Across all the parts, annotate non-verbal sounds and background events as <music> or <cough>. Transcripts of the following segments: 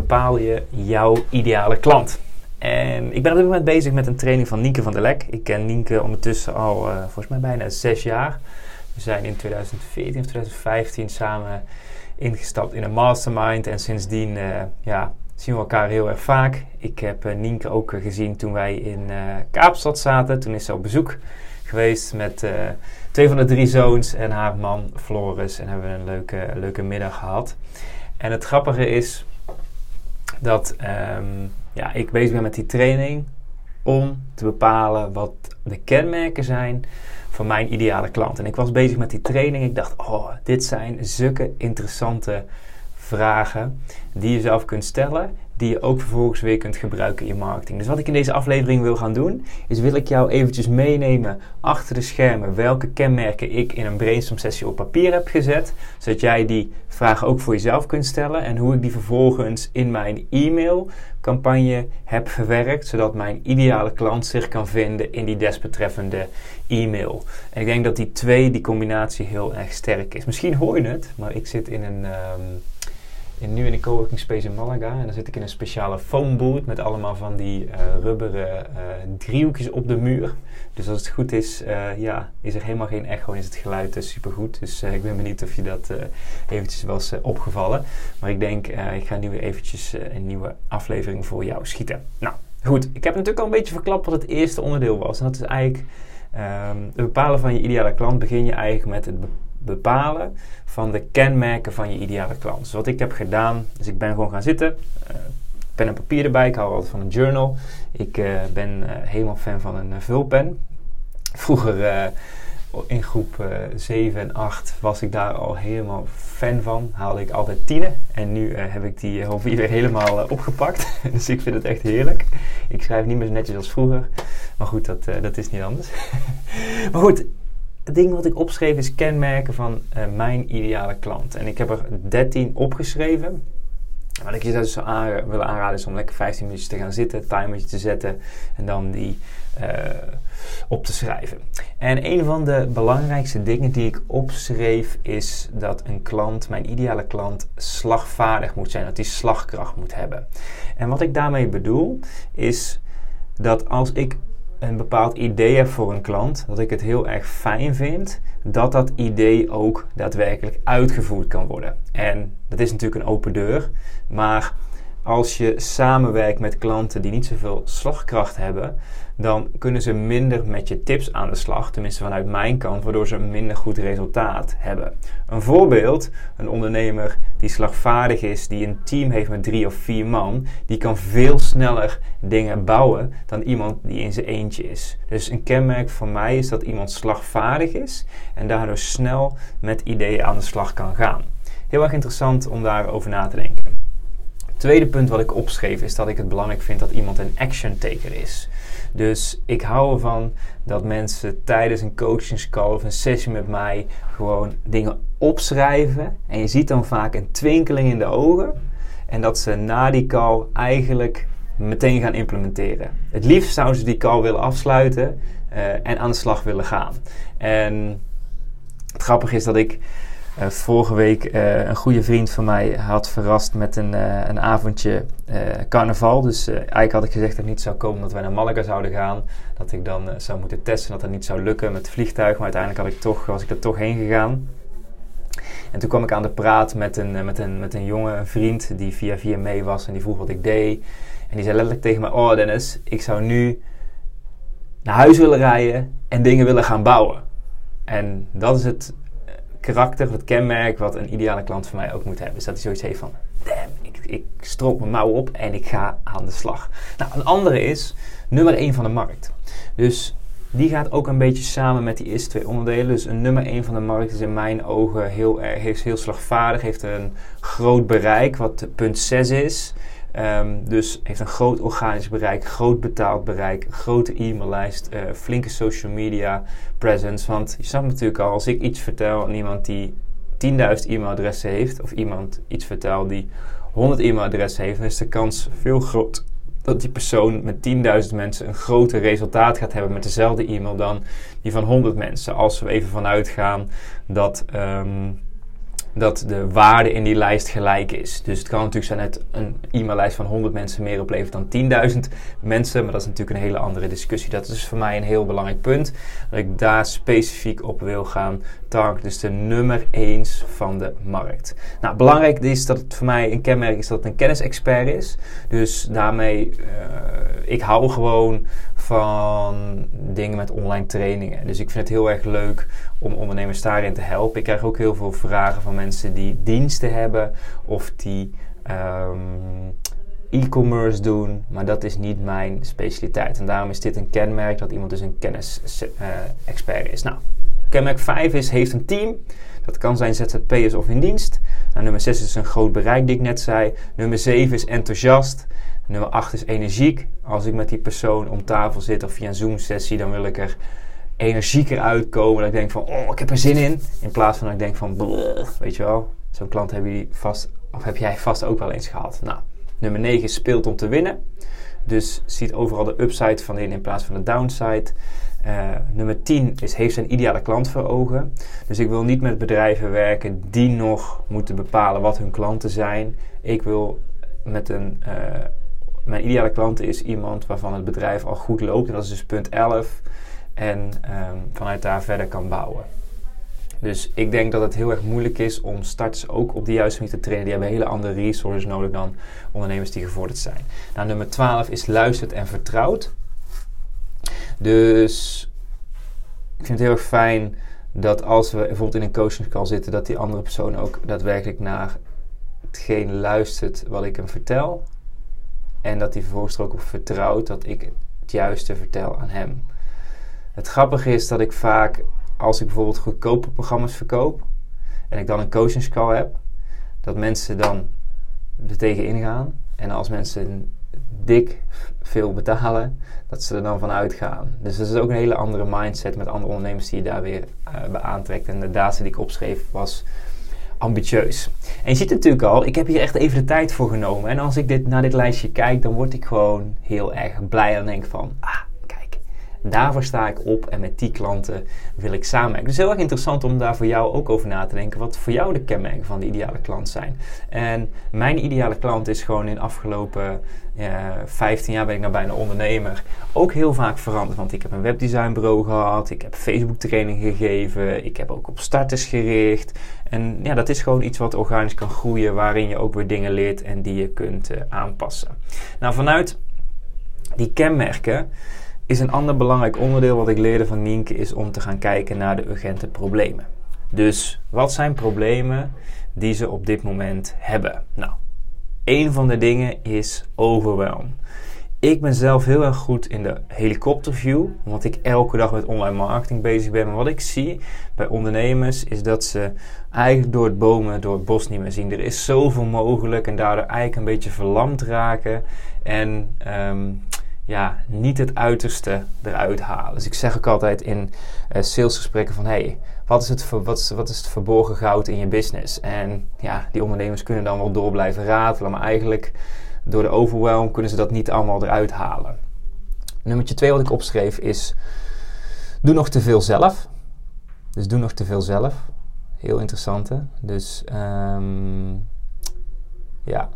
Bepaal je jouw ideale klant. En ik ben op dit moment bezig met een training van Nienke van der Lek. Ik ken Nienke ondertussen al uh, volgens mij bijna zes jaar. We zijn in 2014 of 2015 samen ingestapt in een mastermind. En sindsdien uh, ja, zien we elkaar heel erg vaak. Ik heb uh, Nienke ook gezien toen wij in Kaapstad zaten. Toen is ze op bezoek geweest met twee van de drie zoons en haar man Floris. En hebben we een leuke, leuke middag gehad. En het grappige is dat um, ja, ik bezig ben met die training om te bepalen wat de kenmerken zijn van mijn ideale klant. En ik was bezig met die training. Ik dacht, oh, dit zijn zulke interessante vragen die je zelf kunt stellen die je ook vervolgens weer kunt gebruiken in marketing. Dus wat ik in deze aflevering wil gaan doen, is wil ik jou eventjes meenemen achter de schermen welke kenmerken ik in een brainstorm sessie op papier heb gezet, zodat jij die vragen ook voor jezelf kunt stellen en hoe ik die vervolgens in mijn e-mail campagne heb verwerkt, zodat mijn ideale klant zich kan vinden in die desbetreffende e-mail. En ik denk dat die twee, die combinatie heel erg sterk is. Misschien hoor je het, maar ik zit in een... Um, in, nu in de coworking space in Malaga. En dan zit ik in een speciale foam booth met allemaal van die uh, rubberen uh, driehoekjes op de muur. Dus als het goed is, uh, ja, is er helemaal geen echo en is het geluid supergoed. Dus ik ben benieuwd of je dat eventjes was opgevallen. Maar ik denk, ik ga nu weer eventjes een nieuwe aflevering voor jou schieten. Nou, goed. Ik heb natuurlijk al een beetje verklapt wat het eerste onderdeel was. En dat is eigenlijk um, het bepalen van je ideale klant. Begin je eigenlijk met het bepalen van de kenmerken van je ideale klant. Dus wat ik heb gedaan, is ik ben gewoon gaan zitten, uh, pen en papier erbij. Ik hou altijd van een journal. Ik uh, ben uh, helemaal fan van een vulpen. Vroeger in groep 7 en 8 was ik daar al helemaal fan van. Haalde ik altijd tienen. En nu heb ik die hobby weer helemaal opgepakt. <laughs> dus ik vind het echt heerlijk. Ik schrijf niet meer zo netjes als vroeger. Maar goed, dat, dat is niet anders. <laughs> maar goed, ding wat ik opschreef is kenmerken van uh, mijn ideale klant. En ik heb er 13 opgeschreven. Wat ik je dus zou aan, willen aanraden is om lekker 15 minuutjes te gaan zitten, timertje te zetten en dan die uh, op te schrijven. En een van de belangrijkste dingen die ik opschreef is dat een klant, mijn ideale klant, slagvaardig moet zijn, dat hij slagkracht moet hebben. En wat ik daarmee bedoel is dat als ik een bepaald idee heb voor een klant, dat ik het heel erg fijn vind dat dat idee ook daadwerkelijk uitgevoerd kan worden. En dat is natuurlijk een open deur, maar als je samenwerkt met klanten die niet zoveel slagkracht hebben, dan kunnen ze minder met je tips aan de slag, tenminste vanuit mijn kant, waardoor ze een minder goed resultaat hebben. Een voorbeeld, een ondernemer die slagvaardig is, die een team heeft met drie of vier man, die kan veel sneller dingen bouwen dan iemand die in zijn eentje is. Dus een kenmerk van mij is dat iemand slagvaardig is en daardoor snel met ideeën aan de slag kan gaan. Heel erg interessant om daarover na te denken. Tweede punt wat ik opschreef is dat ik het belangrijk vind dat iemand een action taker is. Dus ik hou ervan dat mensen tijdens een coachingscall of een sessie met mij gewoon dingen opschrijven. En je ziet dan vaak een twinkeling in de ogen. En dat ze na die call eigenlijk meteen gaan implementeren. Het liefst zouden ze die call willen afsluiten uh, en aan de slag willen gaan. En het grappige is dat ik uh, vorige week uh, een goede vriend van mij had verrast met een, uh, een avondje carnaval. Dus eigenlijk had ik gezegd dat ik niet zou komen dat wij naar Malaga zouden gaan. Dat ik dan zou moeten testen dat dat niet zou lukken met het vliegtuig. Maar uiteindelijk had ik toch, was ik er toch heen gegaan. En toen kwam ik aan de praat met een, met een, met een jonge vriend die via via mee was en die vroeg wat ik deed. En die zei letterlijk tegen mij, oh Dennis, ik zou nu naar huis willen rijden en dingen willen gaan bouwen. En dat is het karakter, het kenmerk wat een ideale klant van mij ook moet hebben. Is dat hij zoiets heeft van, damn, ik, ik stroop mijn mouw op en ik ga aan de slag. Nou, een andere is nummer 1 van de markt. Dus die gaat ook een beetje samen met die eerste twee onderdelen. Dus een nummer 1 van de markt is in mijn ogen heel, erg, heeft heel slagvaardig, heeft een groot bereik, wat punt 6 is. Um, dus heeft een groot organisch bereik, groot betaald bereik, grote e-maillijst, uh, flinke social media presence. Want je snapt natuurlijk al, als ik iets vertel aan iemand die 10.000 e-mailadressen heeft, of iemand iets vertelt die 100 e-mailadressen heeft, dan is de kans veel groter dat die persoon met 10.000 mensen een groter resultaat gaat hebben met dezelfde e-mail dan die van 100 mensen. Als we even vanuit gaan dat. Um, dat de waarde in die lijst gelijk is. Dus het kan natuurlijk zijn dat een e-maillijst van 100 mensen meer oplevert dan 10.000 mensen. Maar dat is natuurlijk een hele andere discussie. Dat is voor mij een heel belangrijk punt. Dat ik daar specifiek op wil gaan targeten. Dus de nummer 1 van de markt. Nou, belangrijk is dat het voor mij een kenmerk is dat het een kennisexpert is. Dus daarmee, uh, ik hou gewoon van dingen met online trainingen. Dus ik vind het heel erg leuk om ondernemers daarin te helpen. Ik krijg ook heel veel vragen van mensen die diensten hebben of die um, e-commerce doen, maar dat is niet mijn specialiteit. En daarom is dit een kenmerk dat iemand dus een kennis-expert uh, is. Nou, kenmerk 5 is, heeft een team. Dat kan zijn ZZP'ers of in dienst. Nou, nummer 6 is een groot bereik, die ik net zei. Nummer 7 is enthousiast. Nummer 8 is energiek. Als ik met die persoon om tafel zit of via een Zoom-sessie, dan wil ik er energieker uitkomen. Dat ik denk van, oh, ik heb er zin in. In plaats van dat ik denk van, weet je wel. Zo'n klant heb, je vast, of heb jij vast ook wel eens gehad. Nou, nummer 9 speelt om te winnen. Dus ziet overal de upside van in in plaats van de downside. Uh, nummer 10 is heeft zijn ideale klant voor ogen. Dus ik wil niet met bedrijven werken die nog moeten bepalen wat hun klanten zijn. Ik wil met een. Uh, mijn ideale klant is iemand waarvan het bedrijf al goed loopt. En dat is dus punt 11 en um, vanuit daar verder kan bouwen. Dus ik denk dat het heel erg moeilijk is om starters ook op de juiste manier te trainen. Die hebben hele andere resources nodig dan ondernemers die gevorderd zijn. Nou, nummer 12 is luistert en vertrouwt. Dus ik vind het heel erg fijn dat als we bijvoorbeeld in een coachingcall zitten, dat die andere persoon ook daadwerkelijk naar hetgeen luistert wat ik hem vertel. En dat hij vervolgens er ook op vertrouwt dat ik het juiste vertel aan hem. Het grappige is dat ik vaak, als ik bijvoorbeeld goedkope programma's verkoop en ik dan een coachingscall heb, dat mensen dan er tegen ingaan. En als mensen dik veel betalen, dat ze er dan van uitgaan. Dus dat is ook een hele andere mindset met andere ondernemers die je daar weer uh, bij aantrekt. En de data die ik opschreef was ambitieus. En je ziet natuurlijk al, ik heb hier echt even de tijd voor genomen. En als ik dit, naar dit lijstje kijk, dan word ik gewoon heel erg blij en denk van, ah, Daarvoor sta ik op en met die klanten wil ik samenwerken. Dus heel erg interessant om daar voor jou ook over na te denken. Wat voor jou de kenmerken van de ideale klant zijn. En mijn ideale klant is gewoon in de afgelopen uh, 15 jaar ben ik nou bijna ondernemer. Ook heel vaak veranderd. Want ik heb een webdesignbureau gehad. Ik heb Facebook training gegeven. Ik heb ook op starters gericht. En ja, dat is gewoon iets wat organisch kan groeien. Waarin je ook weer dingen leert en die je kunt uh, aanpassen. Nou, vanuit die kenmerken is een ander belangrijk onderdeel wat ik leerde van Nienke is om te gaan kijken naar de urgente problemen. Dus wat zijn problemen die ze op dit moment hebben? Nou, een van de dingen is overwhelm. Ik ben zelf heel erg goed in de helikopterview, omdat ik elke dag met online marketing bezig ben. Maar wat ik zie bij ondernemers is dat ze eigenlijk door het bomen, door het bos niet meer zien. Er is zoveel mogelijk en daardoor eigenlijk een beetje verlamd raken. En um, ja, niet het uiterste eruit halen. Dus ik zeg ook altijd in uh, salesgesprekken van... hey, wat is, het wat, is, wat is het verborgen goud in je business? En ja, die ondernemers kunnen dan wel door blijven ratelen... maar eigenlijk door de overwhelm kunnen ze dat niet allemaal eruit halen. Nummertje twee wat ik opschreef is... doe nog te veel zelf. Dus doe nog te veel zelf. Heel interessante. Dus um, ja,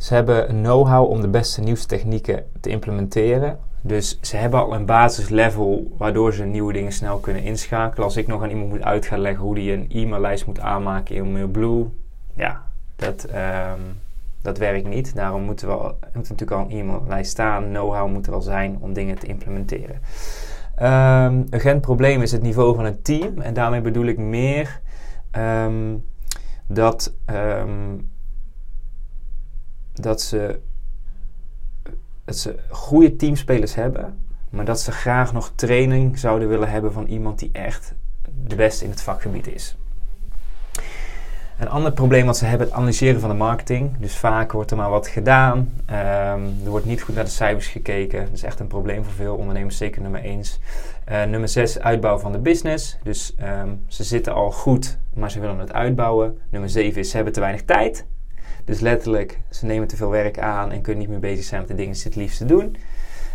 ze hebben know-how om de beste nieuwste technieken te implementeren. Dus ze hebben al een basislevel waardoor ze nieuwe dingen snel kunnen inschakelen. Als ik nog aan iemand moet uit gaan leggen hoe die een e-maillijst moet aanmaken in MailBlue, ja, dat, um, dat werkt niet. Daarom moeten we moet natuurlijk al een e-maillijst staan. Know-how moet er wel zijn om dingen te implementeren. Um, urgent probleem is het niveau van het team. En daarmee bedoel ik meer um, dat dat ze, dat ze goede teamspelers hebben, maar dat ze graag nog training zouden willen hebben van iemand die echt de beste in het vakgebied is. Een ander probleem wat ze hebben, het analyseren van de marketing. Dus vaak wordt er maar wat gedaan. Ehm, er wordt niet goed naar de cijfers gekeken. Dat is echt een probleem voor veel ondernemers, zeker nummer 1. Uh, nummer 6, uitbouw van de business. Dus ehm, ze zitten al goed, maar ze willen het uitbouwen. Nummer 7 is, ze hebben te weinig tijd. Dus letterlijk, ze nemen te veel werk aan en kunnen niet meer bezig zijn met de dingen die ze het liefste doen.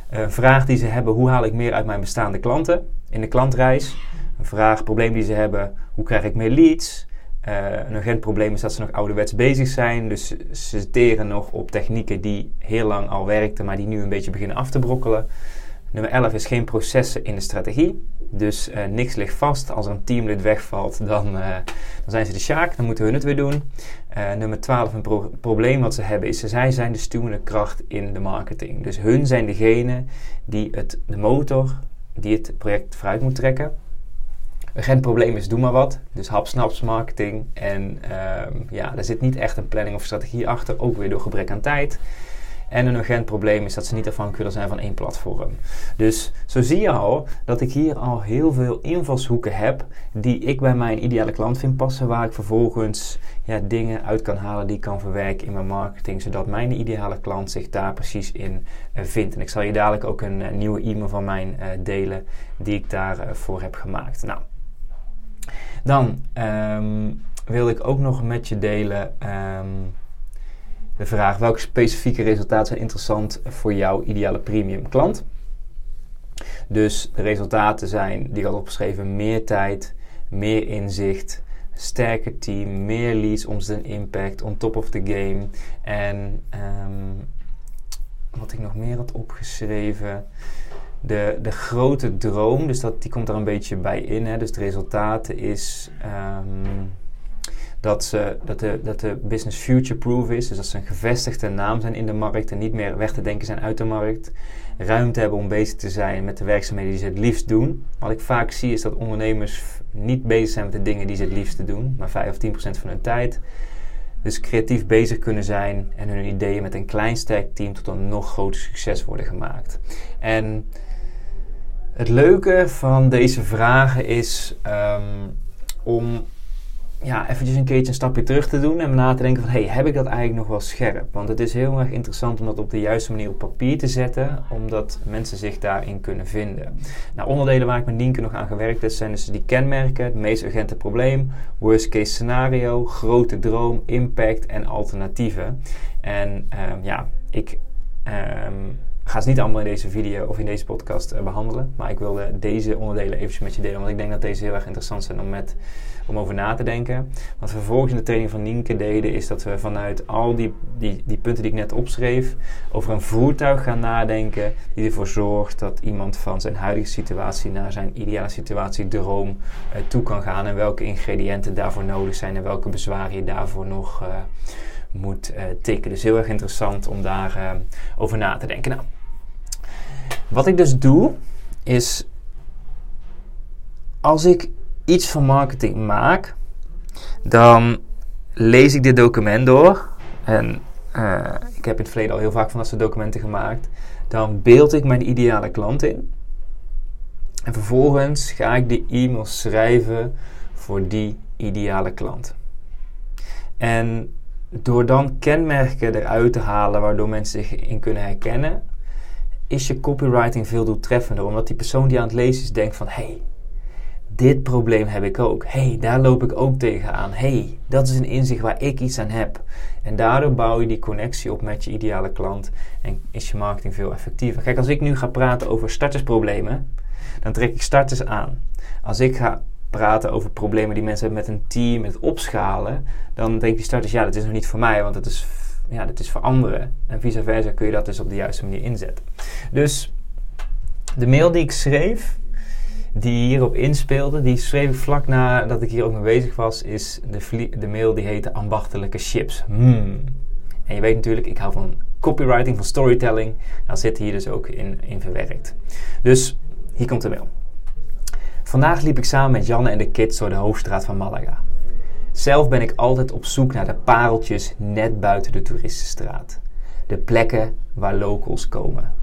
Een vraag die ze hebben, hoe haal ik meer uit mijn bestaande klanten in de klantreis? Een vraag, probleem die ze hebben, hoe krijg ik meer leads? Uh, een urgent probleem is dat ze nog ouderwets bezig zijn. Dus ze teren nog op technieken die heel lang al werkten, maar die nu een beetje beginnen af te brokkelen. Nummer 11 is geen processen in de strategie. Dus uh, niks ligt vast. Als er een teamlid wegvalt, dan, uh, dan zijn ze de sjaak. Dan moeten hun het weer doen. Uh, nummer 12, een pro probleem wat ze hebben, is zij zijn de stuwende kracht in de marketing. Dus hun zijn degene die het, de motor, die het project vooruit moet trekken. Een urgent probleem is doe maar wat. Dus hapsnaps marketing. En ehm, ja, daar zit niet echt een planning of strategie achter. Ook weer door gebrek aan tijd. En een urgent probleem is dat ze niet afhankelijk zijn van één platform. Dus zo zie je al dat ik hier al heel veel invalshoeken heb die ik bij mijn ideale klant vind passen, waar ik vervolgens ja, dingen uit kan halen die ik kan verwerken in mijn marketing, zodat mijn ideale klant zich daar precies in uh, vindt. En ik zal je dadelijk ook een uh, nieuwe e-mail van mij uh, delen die ik daarvoor heb gemaakt. Nou, dan um, wil ik ook nog met je delen. Um, de vraag welke specifieke resultaten zijn interessant voor jouw ideale premium klant. Dus de resultaten zijn, die ik had opgeschreven, meer tijd, meer inzicht, sterker team, meer leads, omzet en impact, on top of the game. En um, wat ik nog meer had opgeschreven, de, de grote droom, dus dat, die komt er een beetje bij in. Hè. Dus de resultaten is... Um, dat, ze, dat, de, dat de business future-proof is. Dus dat ze een gevestigde naam zijn in de markt en niet meer weg te denken zijn uit de markt. Ruimte hebben om bezig te zijn met de werkzaamheden die ze het liefst doen. Wat ik vaak zie is dat ondernemers niet bezig zijn met de dingen die ze het liefst doen, maar 5 of 10 procent van hun tijd. Dus creatief bezig kunnen zijn en hun ideeën met een klein sterk team tot een nog groter succes worden gemaakt. En het leuke van deze vragen is um, om ja, eventjes een keertje een stapje terug te doen en na te denken van, hey, heb ik dat eigenlijk nog wel scherp? Want het is heel erg interessant om dat op de juiste manier op papier te zetten, omdat mensen zich daarin kunnen vinden. Nou, onderdelen waar ik met Nienke nog aan gewerkt heb, zijn dus die kenmerken, het meest urgente probleem, worst case scenario, grote droom, impact en alternatieven. En um, ja, ik... Um, ga ze niet allemaal in deze video of in deze podcast uh, behandelen. Maar ik wilde deze onderdelen eventjes met je delen. Want ik denk dat deze heel erg interessant zijn om, met, om over na te denken. Wat we vervolgens in de training van Nienke deden, is dat we vanuit al die, die, die punten die ik net opschreef, over een voertuig gaan nadenken. Die ervoor zorgt dat iemand van zijn huidige situatie naar zijn ideale situatie, droom, uh, toe kan gaan. En welke ingrediënten daarvoor nodig zijn en welke bezwaren je daarvoor nog. Uh, moet tikken. Dus heel erg interessant om daar uh, over na te denken. Nou, wat ik dus doe, is als ik iets van marketing maak, dan lees ik dit document door. En uh, ik heb in het verleden al heel vaak van dat soort documenten gemaakt. Dan beeld ik mijn ideale klant in. En vervolgens ga ik die e-mail schrijven voor die ideale klant. En door dan kenmerken eruit te halen waardoor mensen zich in kunnen herkennen, is je copywriting veel doeltreffender. Omdat die persoon die aan het lezen is denkt van... hey, dit probleem heb ik ook. hey, daar loop ik ook tegenaan. hey, dat is een inzicht waar ik iets aan heb. En daardoor bouw je die connectie op met je ideale klant. En is je marketing veel effectiever. Kijk, als ik nu ga praten over startersproblemen... dan trek ik starters aan. Als ik ga praten over problemen die mensen hebben met een team, met opschalen... dan denk die starters, ja, dat is nog niet voor mij, want het is ja, dat is voor anderen. En vice versa kun je dat dus op de juiste manier inzetten. Dus de mail die ik schreef, die hierop inspeelde, die schreef ik vlak nadat ik hier ook mee bezig was, is de, de mail die heette ambachtelijke chips. Hmm. En je weet natuurlijk, ik hou van copywriting, van storytelling. Dat zit hier dus ook in, in verwerkt. Dus hier komt de mail. Vandaag liep ik samen met Janne en de kids door de hoofdstraat van Malaga. Zelf ben ik altijd op zoek naar de pareltjes net buiten de toeristenstraat. De plekken waar locals komen.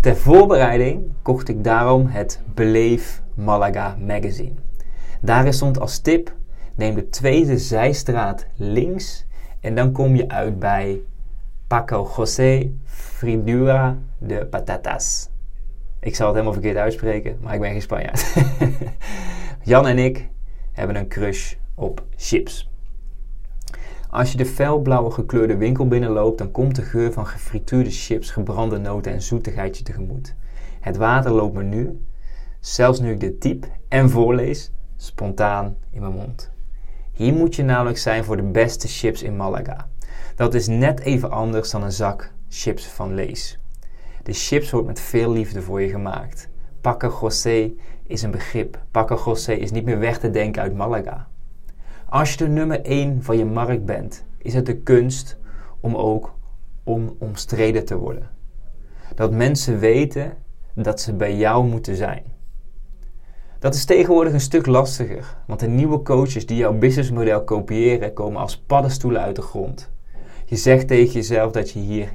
Ter voorbereiding kocht ik daarom het Beleef Malaga magazine. Daarin stond als tip: neem de tweede zijstraat links en dan kom je uit bij Paco José Fridura de Patatas. Ik zal het helemaal verkeerd uitspreken, maar ik ben geen Spanjaard. <laughs> Jan en ik hebben een crush op chips. Als je de felblauwe gekleurde winkel binnenloopt, dan komt de geur van gefrituurde chips, gebrande noten en zoetigheid je tegemoet. Het water loopt me nu, zelfs nu ik dit typ en voorlees, spontaan in mijn mond. Hier moet je namelijk zijn voor de beste chips in Malaga. Dat is net even anders dan een zak chips van Lees. De chips wordt met veel liefde voor je gemaakt. Paca José is een begrip. Paca José is niet meer weg te denken uit Malaga. Als je de nummer 1 van je markt bent, is het de kunst om ook onomstreden te worden. Dat mensen weten dat ze bij jou moeten zijn. Dat is tegenwoordig een stuk lastiger, want de nieuwe coaches die jouw businessmodel kopiëren komen als paddenstoelen uit de grond. Je zegt tegen jezelf dat je hier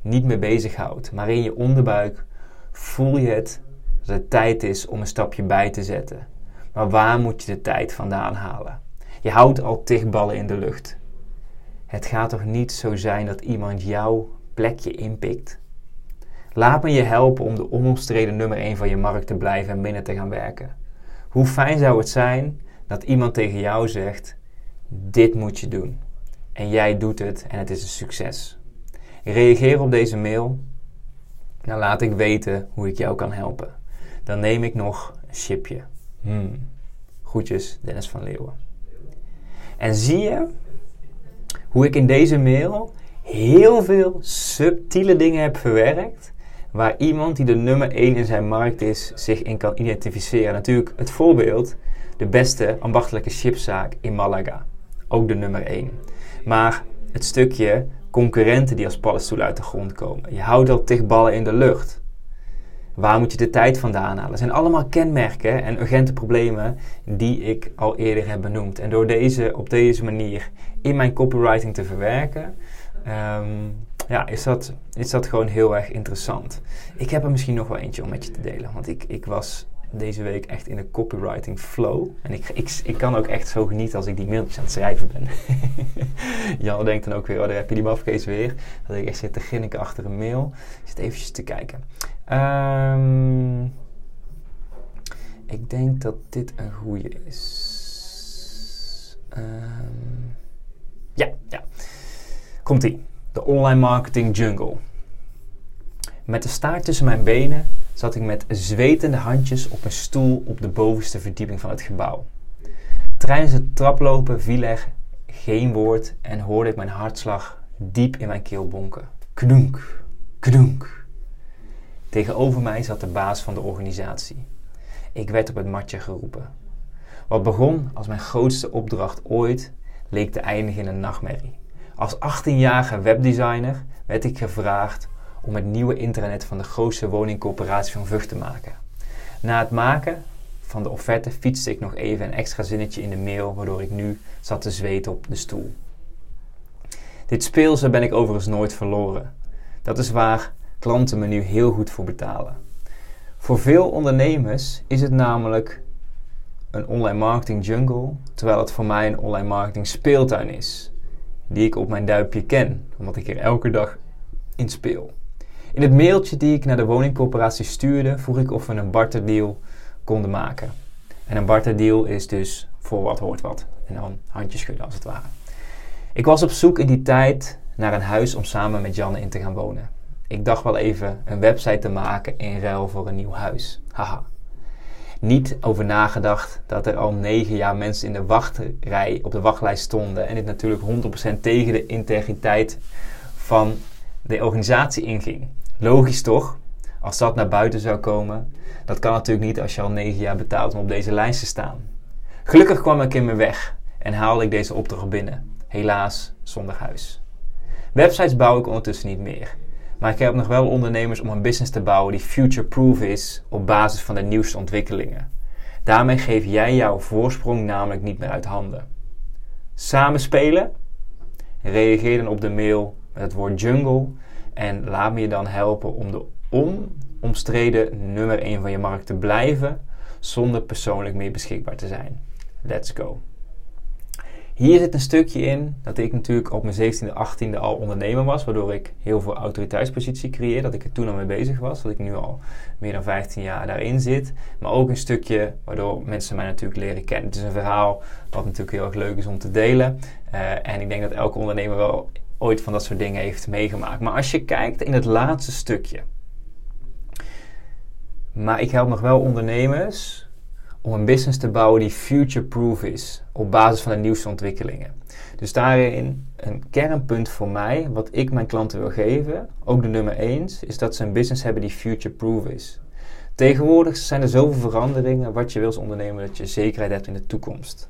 niet mee bezighoudt, maar in je onderbuik voel je het dat het tijd is om een stapje bij te zetten. Maar waar moet je de tijd vandaan halen? Je houdt al tig ballen in de lucht. Het gaat toch niet zo zijn dat iemand jouw plekje inpikt? Laat me je helpen om de onomstreden nummer 1 van je markt te blijven en binnen te gaan werken. Hoe fijn zou het zijn dat iemand tegen jou zegt: Dit moet je doen. En jij doet het en het is een succes. Reageer op deze mail. Dan laat ik weten hoe ik jou kan helpen. Dan neem ik nog een chipje. Hmm. Groetjes, Dennis van Leeuwen. En zie je hoe ik in deze mail heel veel subtiele dingen heb verwerkt. Waar iemand die de nummer 1 in zijn markt is, zich in kan identificeren. Natuurlijk het voorbeeld, de beste ambachtelijke chipszaak in Malaga. Ook de nummer 1. Maar het stukje concurrenten die als paddenstoelen uit de grond komen. Je houdt al tig in de lucht. Waar moet je de tijd vandaan halen? Dat zijn allemaal kenmerken en urgente problemen die ik al eerder heb benoemd. En door deze op deze manier in mijn copywriting te verwerken, ehm, ja, is, dat, is dat gewoon heel erg interessant. Ik heb er misschien nog wel eentje om met je te delen. Want ik, ik was deze week echt in een copywriting flow. En ik, ik, ik kan ook echt zo genieten als ik die mailtjes aan het schrijven ben. <laughs> Jan denkt dan ook weer, oh daar heb je die mafkees weer. Dat ik echt zit te ginniken achter een mail. Ik zit eventjes te kijken. Um, ik denk dat dit een goede is. Um, ja, ja. Komt-ie. De online marketing jungle. Met de staart tussen mijn benen zat ik met zwetende handjes op een stoel op de bovenste verdieping van het gebouw. Tijdens het traplopen viel er geen woord en hoorde ik mijn hartslag diep in mijn keel bonken. Knoenk, knoenk. Tegenover mij zat de baas van de organisatie. Ik werd op het matje geroepen. Wat begon als mijn grootste opdracht ooit, leek te eindigen in een nachtmerrie. Als 18-jarige webdesigner werd ik gevraagd om het nieuwe intranet van de grootste woningcoöperatie van Vught te maken. Na het maken van de offerte fietste ik nog even een extra zinnetje in de mail, waardoor ik nu zat te zweten op de stoel. Dit speelse ben ik overigens nooit verloren. Dat is waar klanten me nu heel goed voor betalen. Voor veel ondernemers is het namelijk een online marketing jungle, terwijl het voor mij een online marketing speeltuin is, die ik op mijn duimpje ken, omdat ik er elke dag in speel. In het mailtje die ik naar de woningcorporatie stuurde, vroeg ik of we een barterdeal konden maken. En een barterdeal is dus voor wat hoort wat. En dan handjes schudden als het ware. Ik was op zoek in die tijd naar een huis om samen met Janne in te gaan wonen. Ik dacht wel even een website te maken in ruil voor een nieuw huis. Haha. Niet over nagedacht dat er al negen jaar mensen in de wachtrij op de wachtlijst stonden. En dit natuurlijk 100% tegen de integriteit van de organisatie inging. Logisch toch? Als dat naar buiten zou komen. Dat kan natuurlijk niet als je al negen jaar betaalt om op deze lijst te staan. Gelukkig kwam ik in mijn weg en haalde ik deze opdracht binnen. Helaas zonder huis. Websites bouw ik ondertussen niet meer. Maar ik heb nog wel ondernemers om een business te bouwen die future-proof is op basis van de nieuwste ontwikkelingen. Daarmee geef jij jouw voorsprong namelijk niet meer uit handen. Samen spelen? Reageer dan op de mail met het woord jungle en laat me je dan helpen om de omstreden nummer 1 van je markt te blijven zonder persoonlijk meer beschikbaar te zijn. Let's go. Hier zit een stukje in dat ik natuurlijk op mijn 17e, 18e al ondernemer was, waardoor ik heel veel autoriteitspositie creëerde, dat ik er toen al mee bezig was, dat ik nu al meer dan 15 jaar daarin zit. Maar ook een stukje waardoor mensen mij natuurlijk leren kennen. Het is een verhaal wat natuurlijk heel erg leuk is om te delen. Uh, en ik denk dat elke ondernemer wel ooit van dat soort dingen heeft meegemaakt. Maar als je kijkt in het laatste stukje. Maar ik help nog wel ondernemers om een business te bouwen die future-proof is op basis van de nieuwste ontwikkelingen. Dus daarin een kernpunt voor mij, wat ik mijn klanten wil geven, ook de nummer 1, is dat ze een business hebben die future-proof is. Tegenwoordig zijn er zoveel veranderingen wat je wil als ondernemer dat je zekerheid hebt in de toekomst.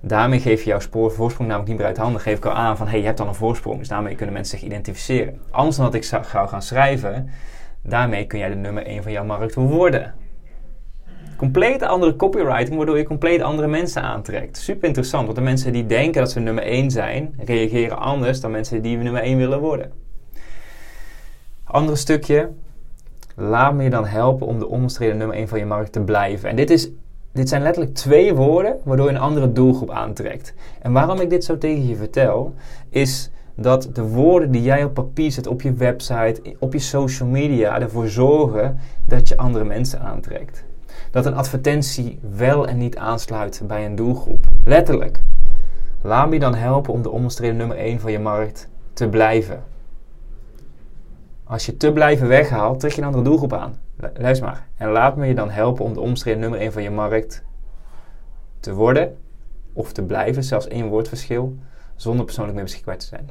Daarmee geef je jouw spoor, voorsprong namelijk niet meer uit handen. Geef ik al aan van hey, je hebt al een voorsprong, dus daarmee kunnen mensen zich identificeren. Anders dan dat ik zou gaan schrijven, daarmee kun jij de nummer 1 van jouw markt worden compleet andere copywriting, waardoor je compleet andere mensen aantrekt. Super interessant, want de mensen die denken dat ze nummer 1 zijn, reageren anders dan mensen die nummer 1 willen worden. Andere stukje, laat me je dan helpen om de onbestreden nummer 1 van je markt te blijven. En dit, is, dit zijn letterlijk twee woorden waardoor je een andere doelgroep aantrekt. En waarom ik dit zo tegen je vertel, is dat de woorden die jij op papier zet op je website, op je social media, ervoor zorgen dat je andere mensen aantrekt dat een advertentie wel en niet aansluit bij een doelgroep. Letterlijk. Laat me dan helpen om de onbestreden nummer 1 van je markt te blijven. Als je te blijven weghaalt, trek je een andere doelgroep aan. Luister maar. En laat me je dan helpen om de onbestreden nummer 1 van je markt te worden of te blijven, zelfs één woordverschil, zonder persoonlijk meer beschikbaar te zijn.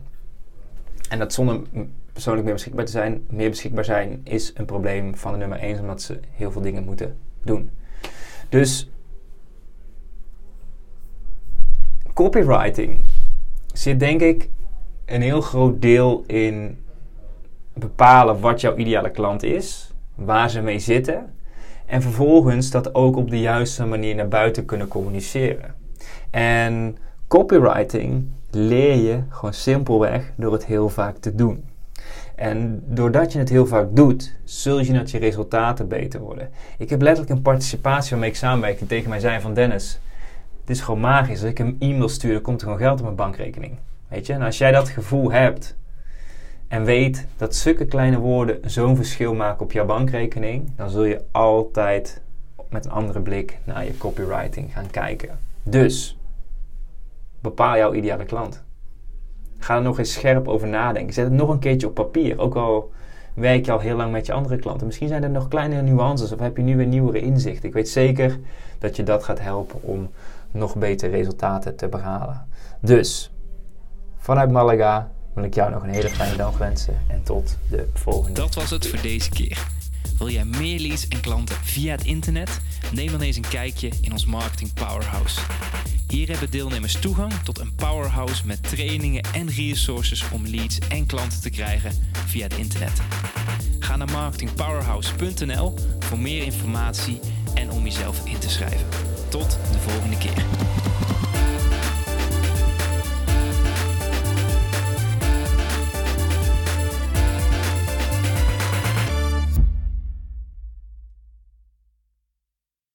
En dat zonder persoonlijk meer beschikbaar te zijn, meer beschikbaar zijn, is een probleem van de nummer 1, omdat ze heel veel dingen moeten doen. Dus copywriting zit denk ik een heel groot deel in bepalen wat jouw ideale klant is, waar ze mee zitten en vervolgens dat ook op de juiste manier naar buiten kunnen communiceren. En copywriting leer je gewoon simpelweg door het heel vaak te doen. En doordat je het heel vaak doet, zul je dat je resultaten beter worden. Ik heb letterlijk een participatie waarmee ik samenwerk die tegen mij zei van Dennis, het is gewoon magisch. Als ik een e-mail stuur, dan komt er gewoon geld op mijn bankrekening. Weet je? En als jij dat gevoel hebt en weet dat zulke kleine woorden zo'n verschil maken op jouw bankrekening, dan zul je altijd met een andere blik naar je copywriting gaan kijken. Dus, bepaal jouw ideale klant. Ga er nog eens scherp over nadenken. Zet het nog een keertje op papier. Ook al werk je al heel lang met je andere klanten. Misschien zijn er nog kleinere nuances of heb je nu weer nieuwere inzichten. Ik weet zeker dat je dat gaat helpen om nog betere resultaten te behalen. Dus, vanuit Malaga wil ik jou nog een hele fijne dag wensen en tot de volgende. Dat was het voor deze keer. Wil jij meer leads en klanten via het internet? Neem dan eens een kijkje in ons Marketing Powerhouse. Hier hebben deelnemers toegang tot een powerhouse met trainingen en resources om leads en klanten te krijgen via het internet. Ga naar marketingpowerhouse.nl voor meer informatie en om jezelf in te schrijven. Tot de volgende keer.